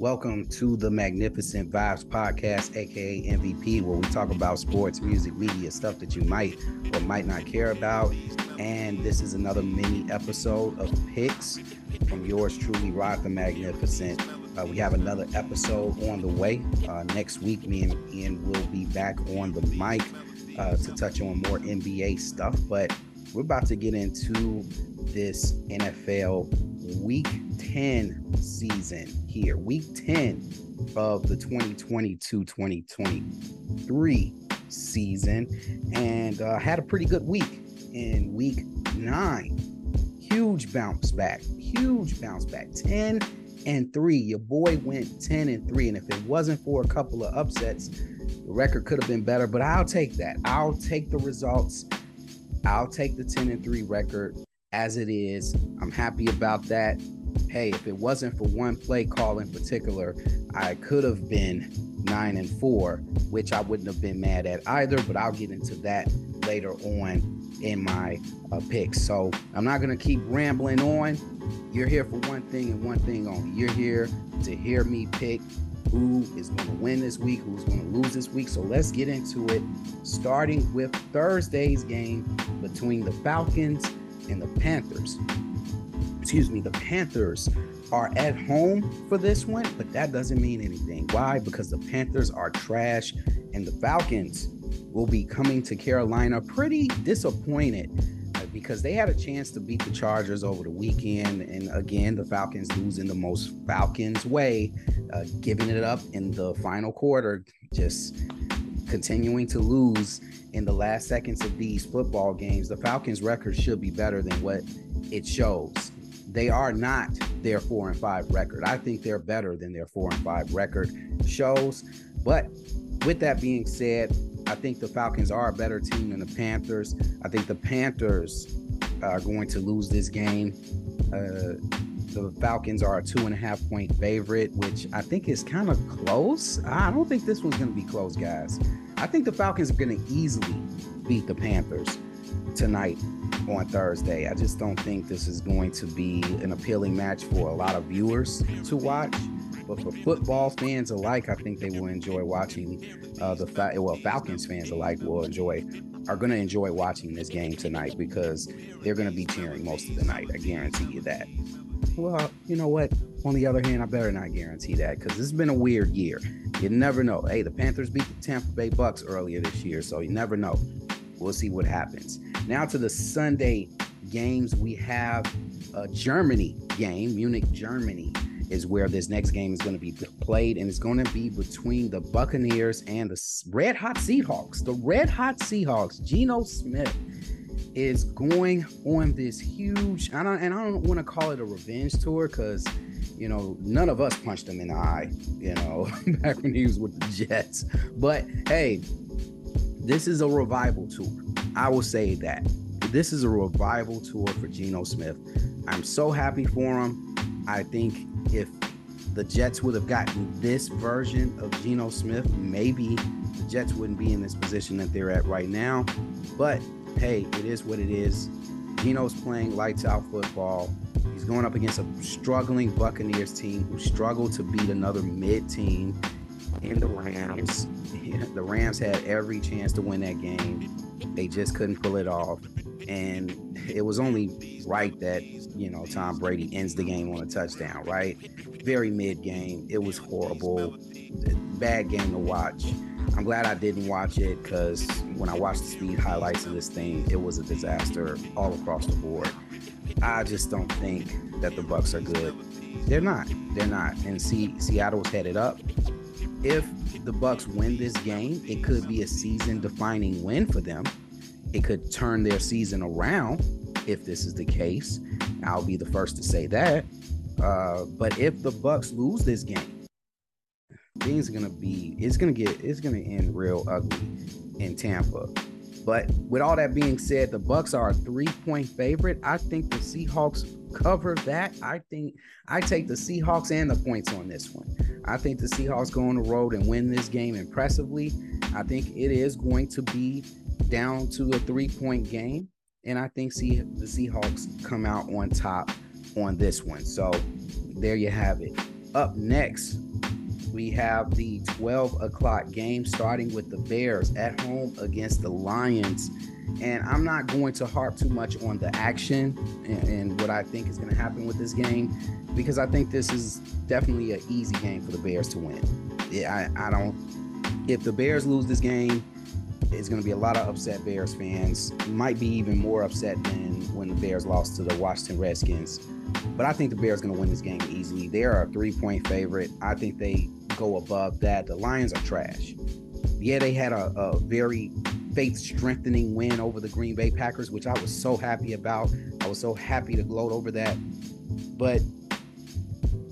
Welcome to the Magnificent Vibes Podcast, aka MVP, where we talk about sports, music, media, stuff that you might or might not care about. And this is another mini episode of picks from yours truly, Rod the Magnificent. Uh, we have another episode on the way. Uh, next week, me and Ian will be back on the mic uh, to touch on more NBA stuff. But we're about to get into this NFL week 10 season here, week 10 of the 2022 2023 season, and uh, had a pretty good week in week nine. Huge bounce back, huge bounce back. 10 and 3. Your boy went 10 and 3. And if it wasn't for a couple of upsets, the record could have been better. But I'll take that. I'll take the results. I'll take the 10 and 3 record as it is. I'm happy about that. Hey, if it wasn't for one play call in particular, I could have been nine and four, which I wouldn't have been mad at either, but I'll get into that later on in my uh, picks. So I'm not going to keep rambling on. You're here for one thing and one thing only. You're here to hear me pick who is going to win this week, who's going to lose this week. So let's get into it, starting with Thursday's game between the Falcons and the Panthers. Excuse me, the Panthers are at home for this one, but that doesn't mean anything. Why? Because the Panthers are trash and the Falcons will be coming to Carolina pretty disappointed uh, because they had a chance to beat the Chargers over the weekend. And again, the Falcons losing the most Falcons way, uh, giving it up in the final quarter, just continuing to lose in the last seconds of these football games. The Falcons' record should be better than what it shows. They are not their four and five record. I think they're better than their four and five record shows. But with that being said, I think the Falcons are a better team than the Panthers. I think the Panthers are going to lose this game. Uh, the Falcons are a two and a half point favorite, which I think is kind of close. I don't think this one's going to be close, guys. I think the Falcons are going to easily beat the Panthers tonight on Thursday. I just don't think this is going to be an appealing match for a lot of viewers to watch. But for football fans alike, I think they will enjoy watching uh, the fa- well Falcons fans alike will enjoy are going to enjoy watching this game tonight because they're going to be cheering most of the night. I guarantee you that. Well, you know what? On the other hand, I better not guarantee that because this has been a weird year. You never know. Hey, the Panthers beat the Tampa Bay Bucks earlier this year, so you never know. We'll see what happens. Now to the Sunday games, we have a Germany game, Munich, Germany is where this next game is going to be played, and it's going to be between the Buccaneers and the Red Hot Seahawks. The Red Hot Seahawks, Geno Smith is going on this huge. I and I don't want to call it a revenge tour because you know none of us punched him in the eye. You know, back when he was with the Jets. But hey, this is a revival tour. I will say that this is a revival tour for Geno Smith. I'm so happy for him. I think if the Jets would have gotten this version of Geno Smith, maybe the Jets wouldn't be in this position that they're at right now. But hey, it is what it is. Geno's playing lights out football. He's going up against a struggling Buccaneers team who struggled to beat another mid team in the Rams. The Rams had every chance to win that game. They just couldn't pull it off. And it was only right that you know, Tom Brady ends the game on a touchdown, right? Very mid game. It was horrible. Bad game to watch. I'm glad I didn't watch it because when I watched the speed highlights of this thing, it was a disaster all across the board. I just don't think that the Bucks are good. They're not. They're not. And see, Seattle's headed up. If the Bucks win this game, it could be a season-defining win for them. It could turn their season around if this is the case. I'll be the first to say that. Uh, but if the Bucks lose this game, things are gonna be it's gonna get it's gonna end real ugly in Tampa. But with all that being said, the Bucks are a three-point favorite. I think the Seahawks cover that. I think I take the Seahawks and the points on this one. I think the Seahawks go on the road and win this game impressively. I think it is going to be down to a three-point game and I think see the Seahawks come out on top on this one. So there you have it. up next, we have the 12 o'clock game starting with the Bears at home against the Lions. And I'm not going to harp too much on the action and, and what I think is going to happen with this game because I think this is definitely an easy game for the Bears to win. Yeah, I, I don't. If the Bears lose this game, it's going to be a lot of upset Bears fans. Might be even more upset than when the Bears lost to the Washington Redskins. But I think the Bears are going to win this game easily. They are a three point favorite. I think they go above that. The Lions are trash. Yeah, they had a, a very faith strengthening win over the Green Bay Packers, which I was so happy about. I was so happy to gloat over that. But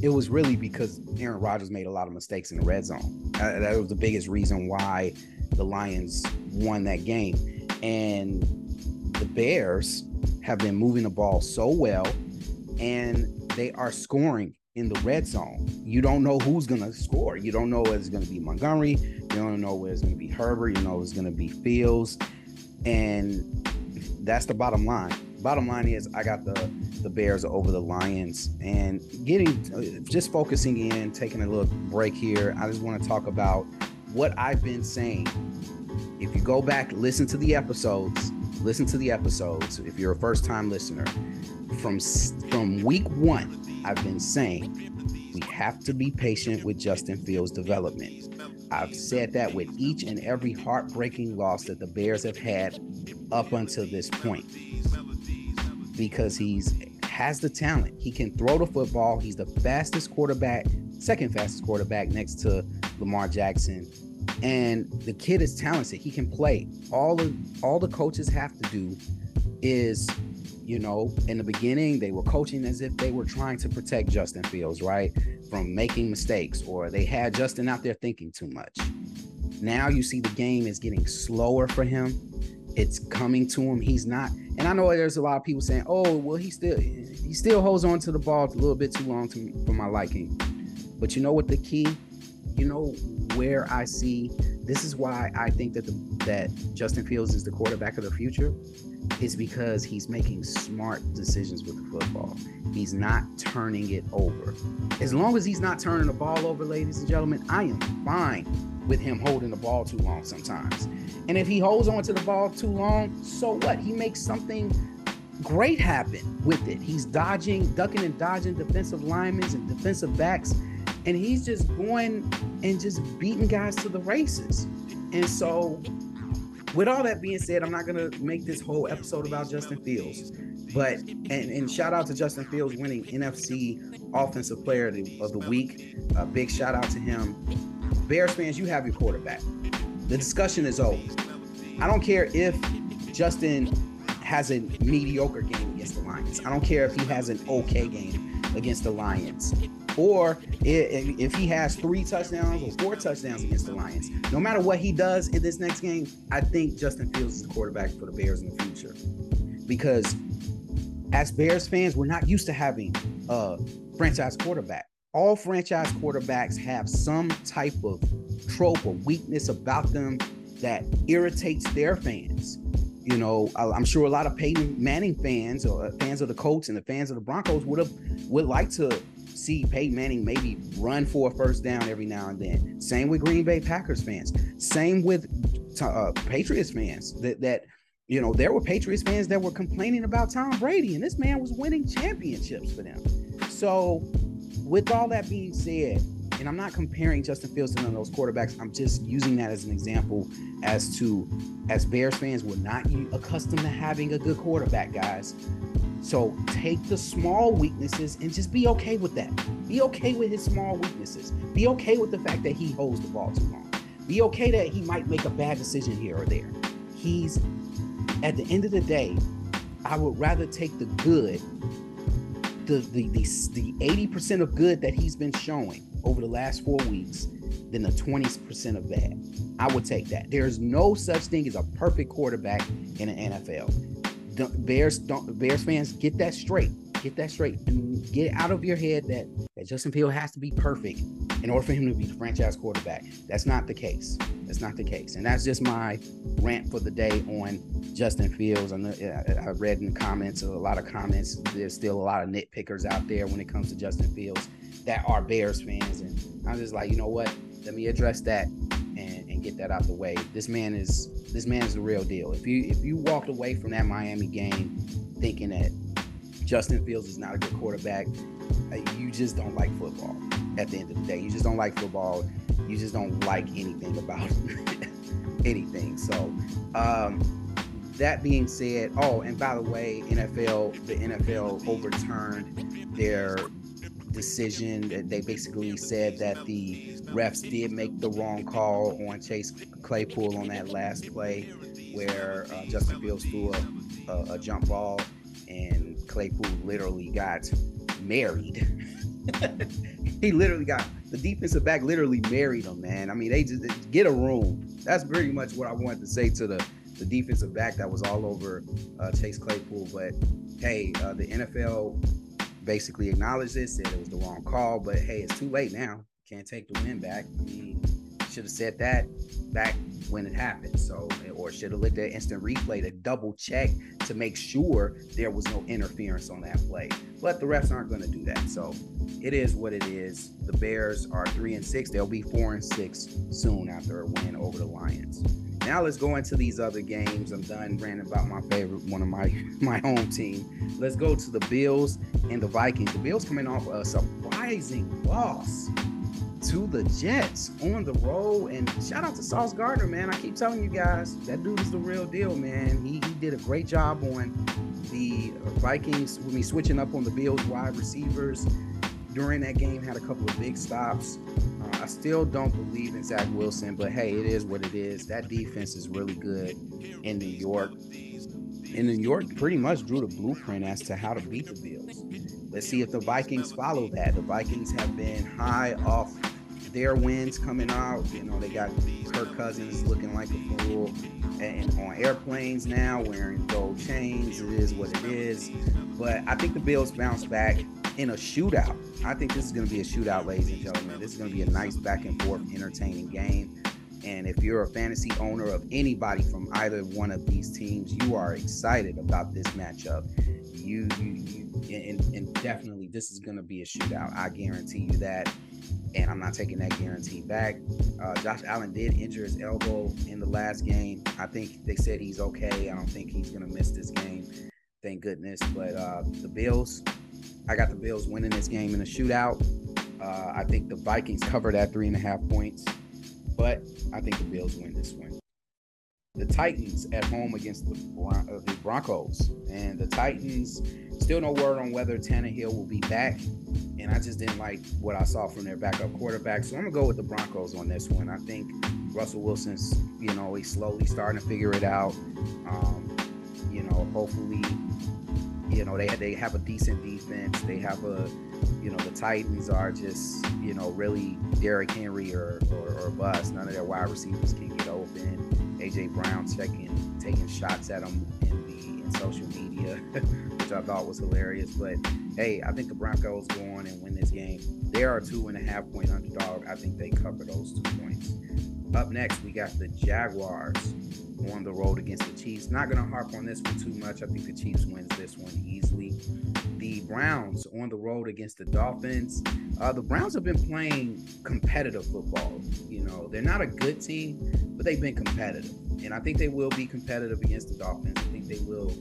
it was really because Aaron Rodgers made a lot of mistakes in the red zone. Uh, that was the biggest reason why the Lions won that game. And the Bears have been moving the ball so well and they are scoring in the red zone. You don't know who's going to score. You don't know whether it's going to be Montgomery. You don't know whether it's going to be Herbert. You know it's going to be Fields. And that's the bottom line. Bottom line is I got the the Bears over the Lions and getting just focusing in, taking a little break here. I just want to talk about what I've been saying. If you go back, listen to the episodes, listen to the episodes. If you're a first time listener, from from week one, I've been saying we have to be patient with Justin Fields' development. I've said that with each and every heartbreaking loss that the Bears have had up until this point. Because he's has the talent. He can throw the football. He's the fastest quarterback, second fastest quarterback next to Lamar Jackson. And the kid is talented. He can play. All the all the coaches have to do is you know, in the beginning, they were coaching as if they were trying to protect Justin Fields, right? From making mistakes, or they had Justin out there thinking too much. Now you see the game is getting slower for him. It's coming to him. He's not, and I know there's a lot of people saying, "Oh, well, he still he still holds on to the ball a little bit too long to, for my liking." But you know what the key? You know where I see this is why I think that the, that Justin Fields is the quarterback of the future is because he's making smart decisions with the football. He's not turning it over. As long as he's not turning the ball over, ladies and gentlemen, I am fine with him holding the ball too long sometimes. And if he holds on to the ball too long, so what? He makes something great happen with it. He's dodging, ducking and dodging defensive linemen and defensive backs, and he's just going and just beating guys to the races. And so with all that being said, I'm not gonna make this whole episode about Justin Fields, but and, and shout out to Justin Fields winning NFC Offensive Player of the, of the Week. A big shout out to him. Bears fans, you have your quarterback. The discussion is over. I don't care if Justin has a mediocre game against the Lions. I don't care if he has an okay game against the Lions or if he has three touchdowns or four touchdowns against the Lions. No matter what he does in this next game, I think Justin Fields is the quarterback for the Bears in the future. Because as Bears fans, we're not used to having a franchise quarterback. All franchise quarterbacks have some type of trope or weakness about them that irritates their fans. You know, I'm sure a lot of Peyton Manning fans or uh, fans of the Colts and the fans of the Broncos would have would like to see Peyton Manning maybe run for a first down every now and then. Same with Green Bay Packers fans. Same with uh, Patriots fans. That that you know there were Patriots fans that were complaining about Tom Brady, and this man was winning championships for them. So, with all that being said, and I'm not comparing Justin Fields to none of those quarterbacks. I'm just using that as an example as to as Bears fans, we're not accustomed to having a good quarterback, guys. So take the small weaknesses and just be okay with that. Be okay with his small weaknesses. Be okay with the fact that he holds the ball too long. Be okay that he might make a bad decision here or there. He's at the end of the day, I would rather take the good, the the the, the 80% of good that he's been showing over the last four weeks than the 20% of bad. I would take that. There's no such thing as a perfect quarterback in the NFL. Bears don't Bears fans get that straight. Get that straight. Do get it out of your head that that Justin Field has to be perfect in order for him to be the franchise quarterback. That's not the case. That's not the case. And that's just my rant for the day on Justin Fields. I, I read in the comments a lot of comments. There's still a lot of nitpickers out there when it comes to Justin Fields. That are Bears fans, and I'm just like, you know what? Let me address that and, and get that out the way. This man is this man is the real deal. If you if you walked away from that Miami game thinking that Justin Fields is not a good quarterback, uh, you just don't like football. At the end of the day, you just don't like football. You just don't like anything about anything. So, um, that being said, oh, and by the way, NFL, the NFL overturned their decision. They basically said that the refs did make the wrong call on Chase Claypool on that last play where uh, Justin Fields threw a, a, a, jump ball and Claypool literally got married. he literally got the defensive back literally married him, man. I mean, they just get a room. That's pretty much what I wanted to say to the the defensive back that was all over uh, Chase Claypool. But hey, uh, the NFL basically acknowledged it, said it was the wrong call. But hey, it's too late now. Can't take the win back. Should have said that back when it happened. So, or should have looked at instant replay to double check to make sure there was no interference on that play. But the refs aren't going to do that. So, it is what it is. The Bears are three and six. They'll be four and six soon after a win over the Lions. Now let's go into these other games. I'm done ranting about my favorite, one of my my home team. Let's go to the Bills and the Vikings. The Bills coming off a surprising loss to the Jets on the road. And shout out to Sauce Gardner, man. I keep telling you guys, that dude is the real deal, man. He, he did a great job on the Vikings with me switching up on the Bills wide receivers during that game. Had a couple of big stops. Uh, I still don't believe in Zach Wilson, but hey, it is what it is. That defense is really good in New York. And New York pretty much drew the blueprint as to how to beat the Bills. Let's see if the Vikings follow that. The Vikings have been high off their wins coming out. You know, they got Kirk Cousins looking like a fool and on airplanes now, wearing gold chains. It is what it is. But I think the Bills bounce back in a shootout. I think this is going to be a shootout, ladies and gentlemen. This is going to be a nice back and forth, entertaining game. And if you're a fantasy owner of anybody from either one of these teams, you are excited about this matchup. You, you, you and, and definitely this is going to be a shootout. I guarantee you that and I'm not taking that guarantee back. Uh, Josh Allen did injure his elbow in the last game. I think they said he's okay. I don't think he's going to miss this game. Thank goodness. But uh, the Bills, I got the Bills winning this game in a shootout. Uh, I think the Vikings cover that three and a half points, but I think the Bills win this one. The Titans at home against the, Bron- uh, the Broncos, and the Titans still no word on whether Tannehill will be back and I just didn't like what I saw from their backup quarterback. So I'm gonna go with the Broncos on this one. I think Russell Wilson's, you know, he's slowly starting to figure it out. Um, you know, hopefully, you know, they they have a decent defense. They have a, you know, the Titans are just, you know, really Derrick Henry or or, or bust. None of their wide receivers can get open. AJ Brown checking, taking shots at them in the in social media, which I thought was hilarious. But hey, I think the Broncos go on and win this game. They are a two and a half point underdog. I think they cover those two points. Up next, we got the Jaguars on the road against the Chiefs. Not going to harp on this one too much. I think the Chiefs wins this one easily. The Browns on the road against the Dolphins. Uh, the Browns have been playing competitive football. You know, they're not a good team, but they've been competitive. And I think they will be competitive against the Dolphins. I think they will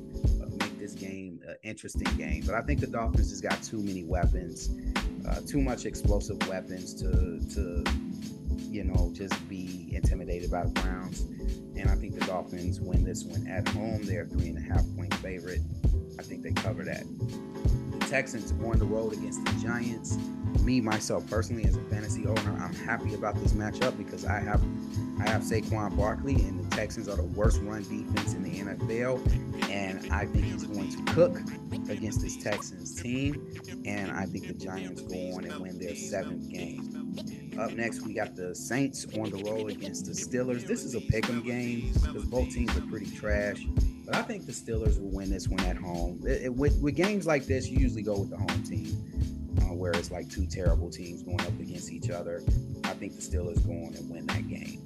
make this game an interesting game. But I think the Dolphins just got too many weapons, uh, too much explosive weapons to to you know just be intimidated by the Browns. And I think the Dolphins win this one at home. They're three and a half point favorite. I think they cover that. The Texans are on the road against the Giants. Me myself personally, as a fantasy owner, I'm happy about this matchup because I have I have Saquon Barkley, and the Texans are the worst run defense in the NFL. And I think he's going to cook against this Texans team. And I think the Giants go on and win their seventh game. Up next, we got the Saints on the road against the Steelers. This is a pick 'em game because both teams are pretty trash. But I think the Steelers will win this one at home. It, it, with, with games like this, you usually go with the home team, uh, where it's like two terrible teams going up against each other. I think the Steelers go on and win that game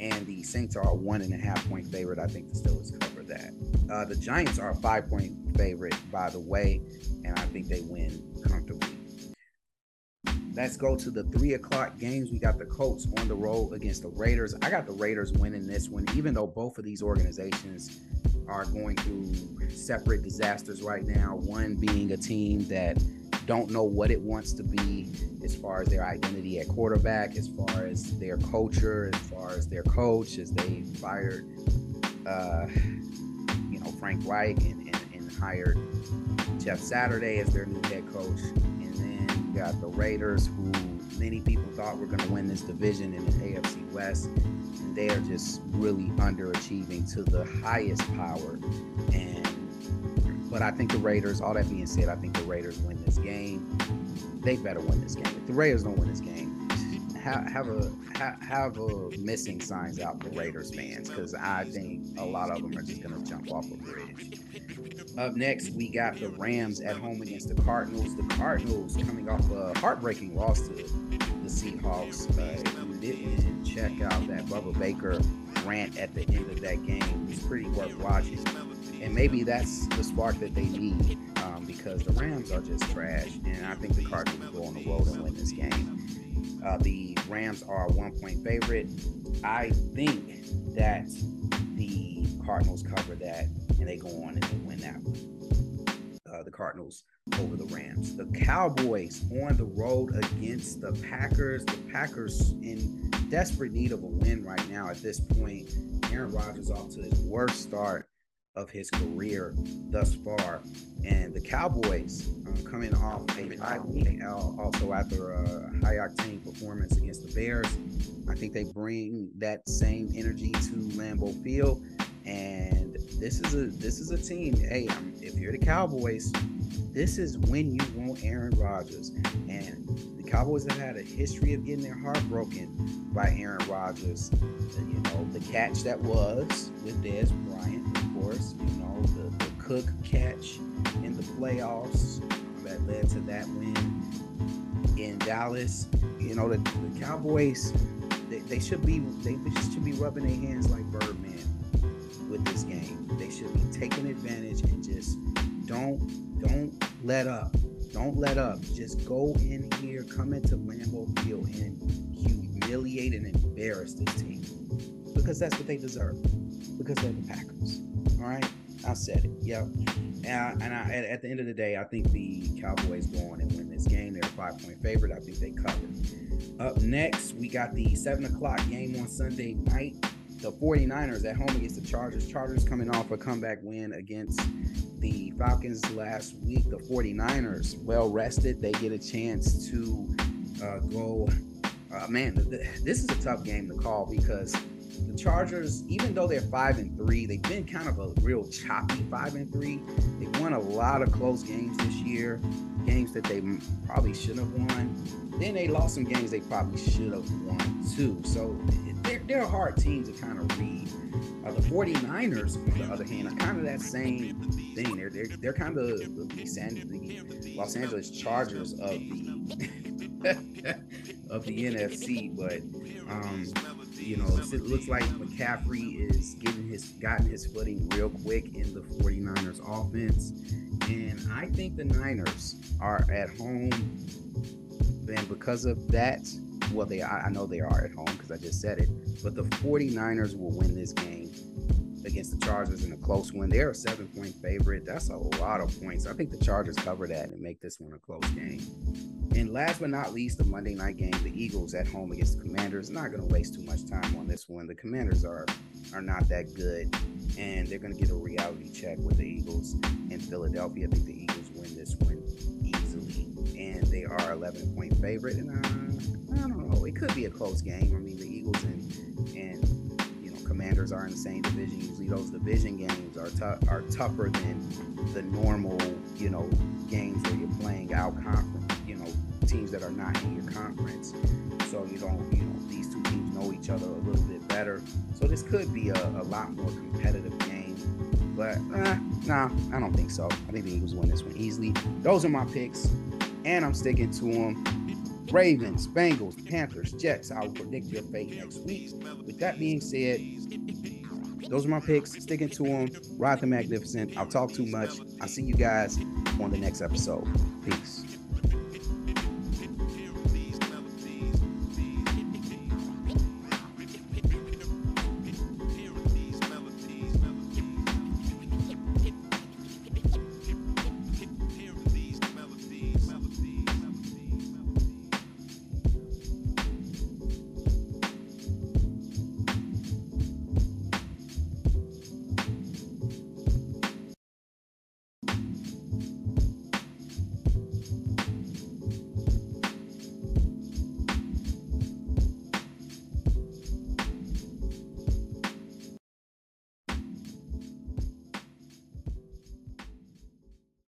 and the Saints are a one and a half point favorite. I think the Steelers cover that. Uh, the Giants are a five point favorite, by the way, and I think they win. Let's go to the three o'clock games. We got the Colts on the road against the Raiders. I got the Raiders winning this one, even though both of these organizations are going through separate disasters right now. One being a team that don't know what it wants to be as far as their identity at quarterback, as far as their culture, as far as their coach, as they fired, uh, you know, Frank Reich and, and, and hired Jeff Saturday as their new head coach. Got the Raiders, who many people thought were going to win this division in the AFC West. And they are just really underachieving to the highest power. And but I think the Raiders, all that being said, I think the Raiders win this game. They better win this game. If the Raiders don't win this game, have, have a have, a missing signs out for Raiders fans because I think a lot of them are just gonna jump off a bridge. Up next, we got the Rams at home against the Cardinals. The Cardinals coming off a heartbreaking loss to the Seahawks. Uh, if you didn't check out that Budda Baker rant at the end of that game, it's pretty worth watching and maybe that's the spark that they need um, because the Rams are just trash, and I think the Cardinals will go on the road and win this game. Uh, the Rams are a one-point favorite. I think that the Cardinals cover that, and they go on and win that one. Uh, the Cardinals over the Rams. The Cowboys on the road against the Packers. The Packers in desperate need of a win right now at this point. Aaron Rodgers off to his worst start of his career thus far. And the Cowboys um, coming off a week also after a high octane performance against the Bears. I think they bring that same energy to Lambeau Field. And this is a this is a team. Hey, if you're the Cowboys, this is when you want Aaron Rodgers. And the Cowboys have had a history of getting their heart broken by Aaron Rodgers. You know, the catch that was with Dez Bryant of course. You know, the, the Cook catch in the playoffs that led to that win in Dallas. You know, the, the Cowboys, they, they should be they should be rubbing their hands like Birdman with this game. They should be taking advantage and just don't don't let up. Don't let up. Just go in here, come into Lambeau Field and humiliate and embarrass this team because that's what they deserve. Because they're the Packers. All right, I said it. Yep. And, I, and I, at, the end of the day, I think the Cowboys go on and win this game. They're a five point favorite. I think they cover. Up next, we got the seven o'clock game on Sunday night. The 49ers at home against the Chargers. Chargers coming off a comeback win against the Falcons last week. The 49ers, well rested, they get a chance to uh, go. Uh, man, this is a tough game to call because the Chargers, even though they're five and three, they've been kind of a real choppy five and three. They've won a lot of close games this year, games that they probably should have won. Then they lost some games they probably should have won too. So they're, a hard team to kind of read. Uh, the 49ers, on the other hand, are kind of that same thing. They're they're, they're kind of the, the Los Angeles Chargers of the of the NFC, but um, you know, it looks like McCaffrey is getting his gotten his footing real quick in the 49ers offense. And I think the Niners are at home. And because of that, well, they are, I know they are at home because I just said it, but the 49ers will win this game against the Chargers in a close one. They're a seven point favorite. That's a lot of points. I think the Chargers cover that and make this one a close game. And last but not least, the Monday night game, the Eagles at home against the Commanders. Not going to waste too much time on this one. The Commanders are are not that good, and they're going to get a reality check with the Eagles in Philadelphia. I think the Eagles win this one easily, and they are 11 point favorite. And uh, I don't know, it could be a close game. I mean, the Eagles and and you know Commanders are in the same division. Usually, those division games are t- are tougher than the normal you know games where you're playing out conference You know, teams that are not in your conference. So you don't, you know, these two teams know each other a little bit better. So this could be a, a lot more competitive game. But eh, nah, I don't think so. I think the Eagles win this one easily. Those are my picks, and I'm sticking to them. Ravens, Bengals, Panthers, Jets. I will predict your fate next week. With that being said, those are my picks. Sticking to them. Rod the Magnificent. I'll talk too much. I'll see you guys on the next episode.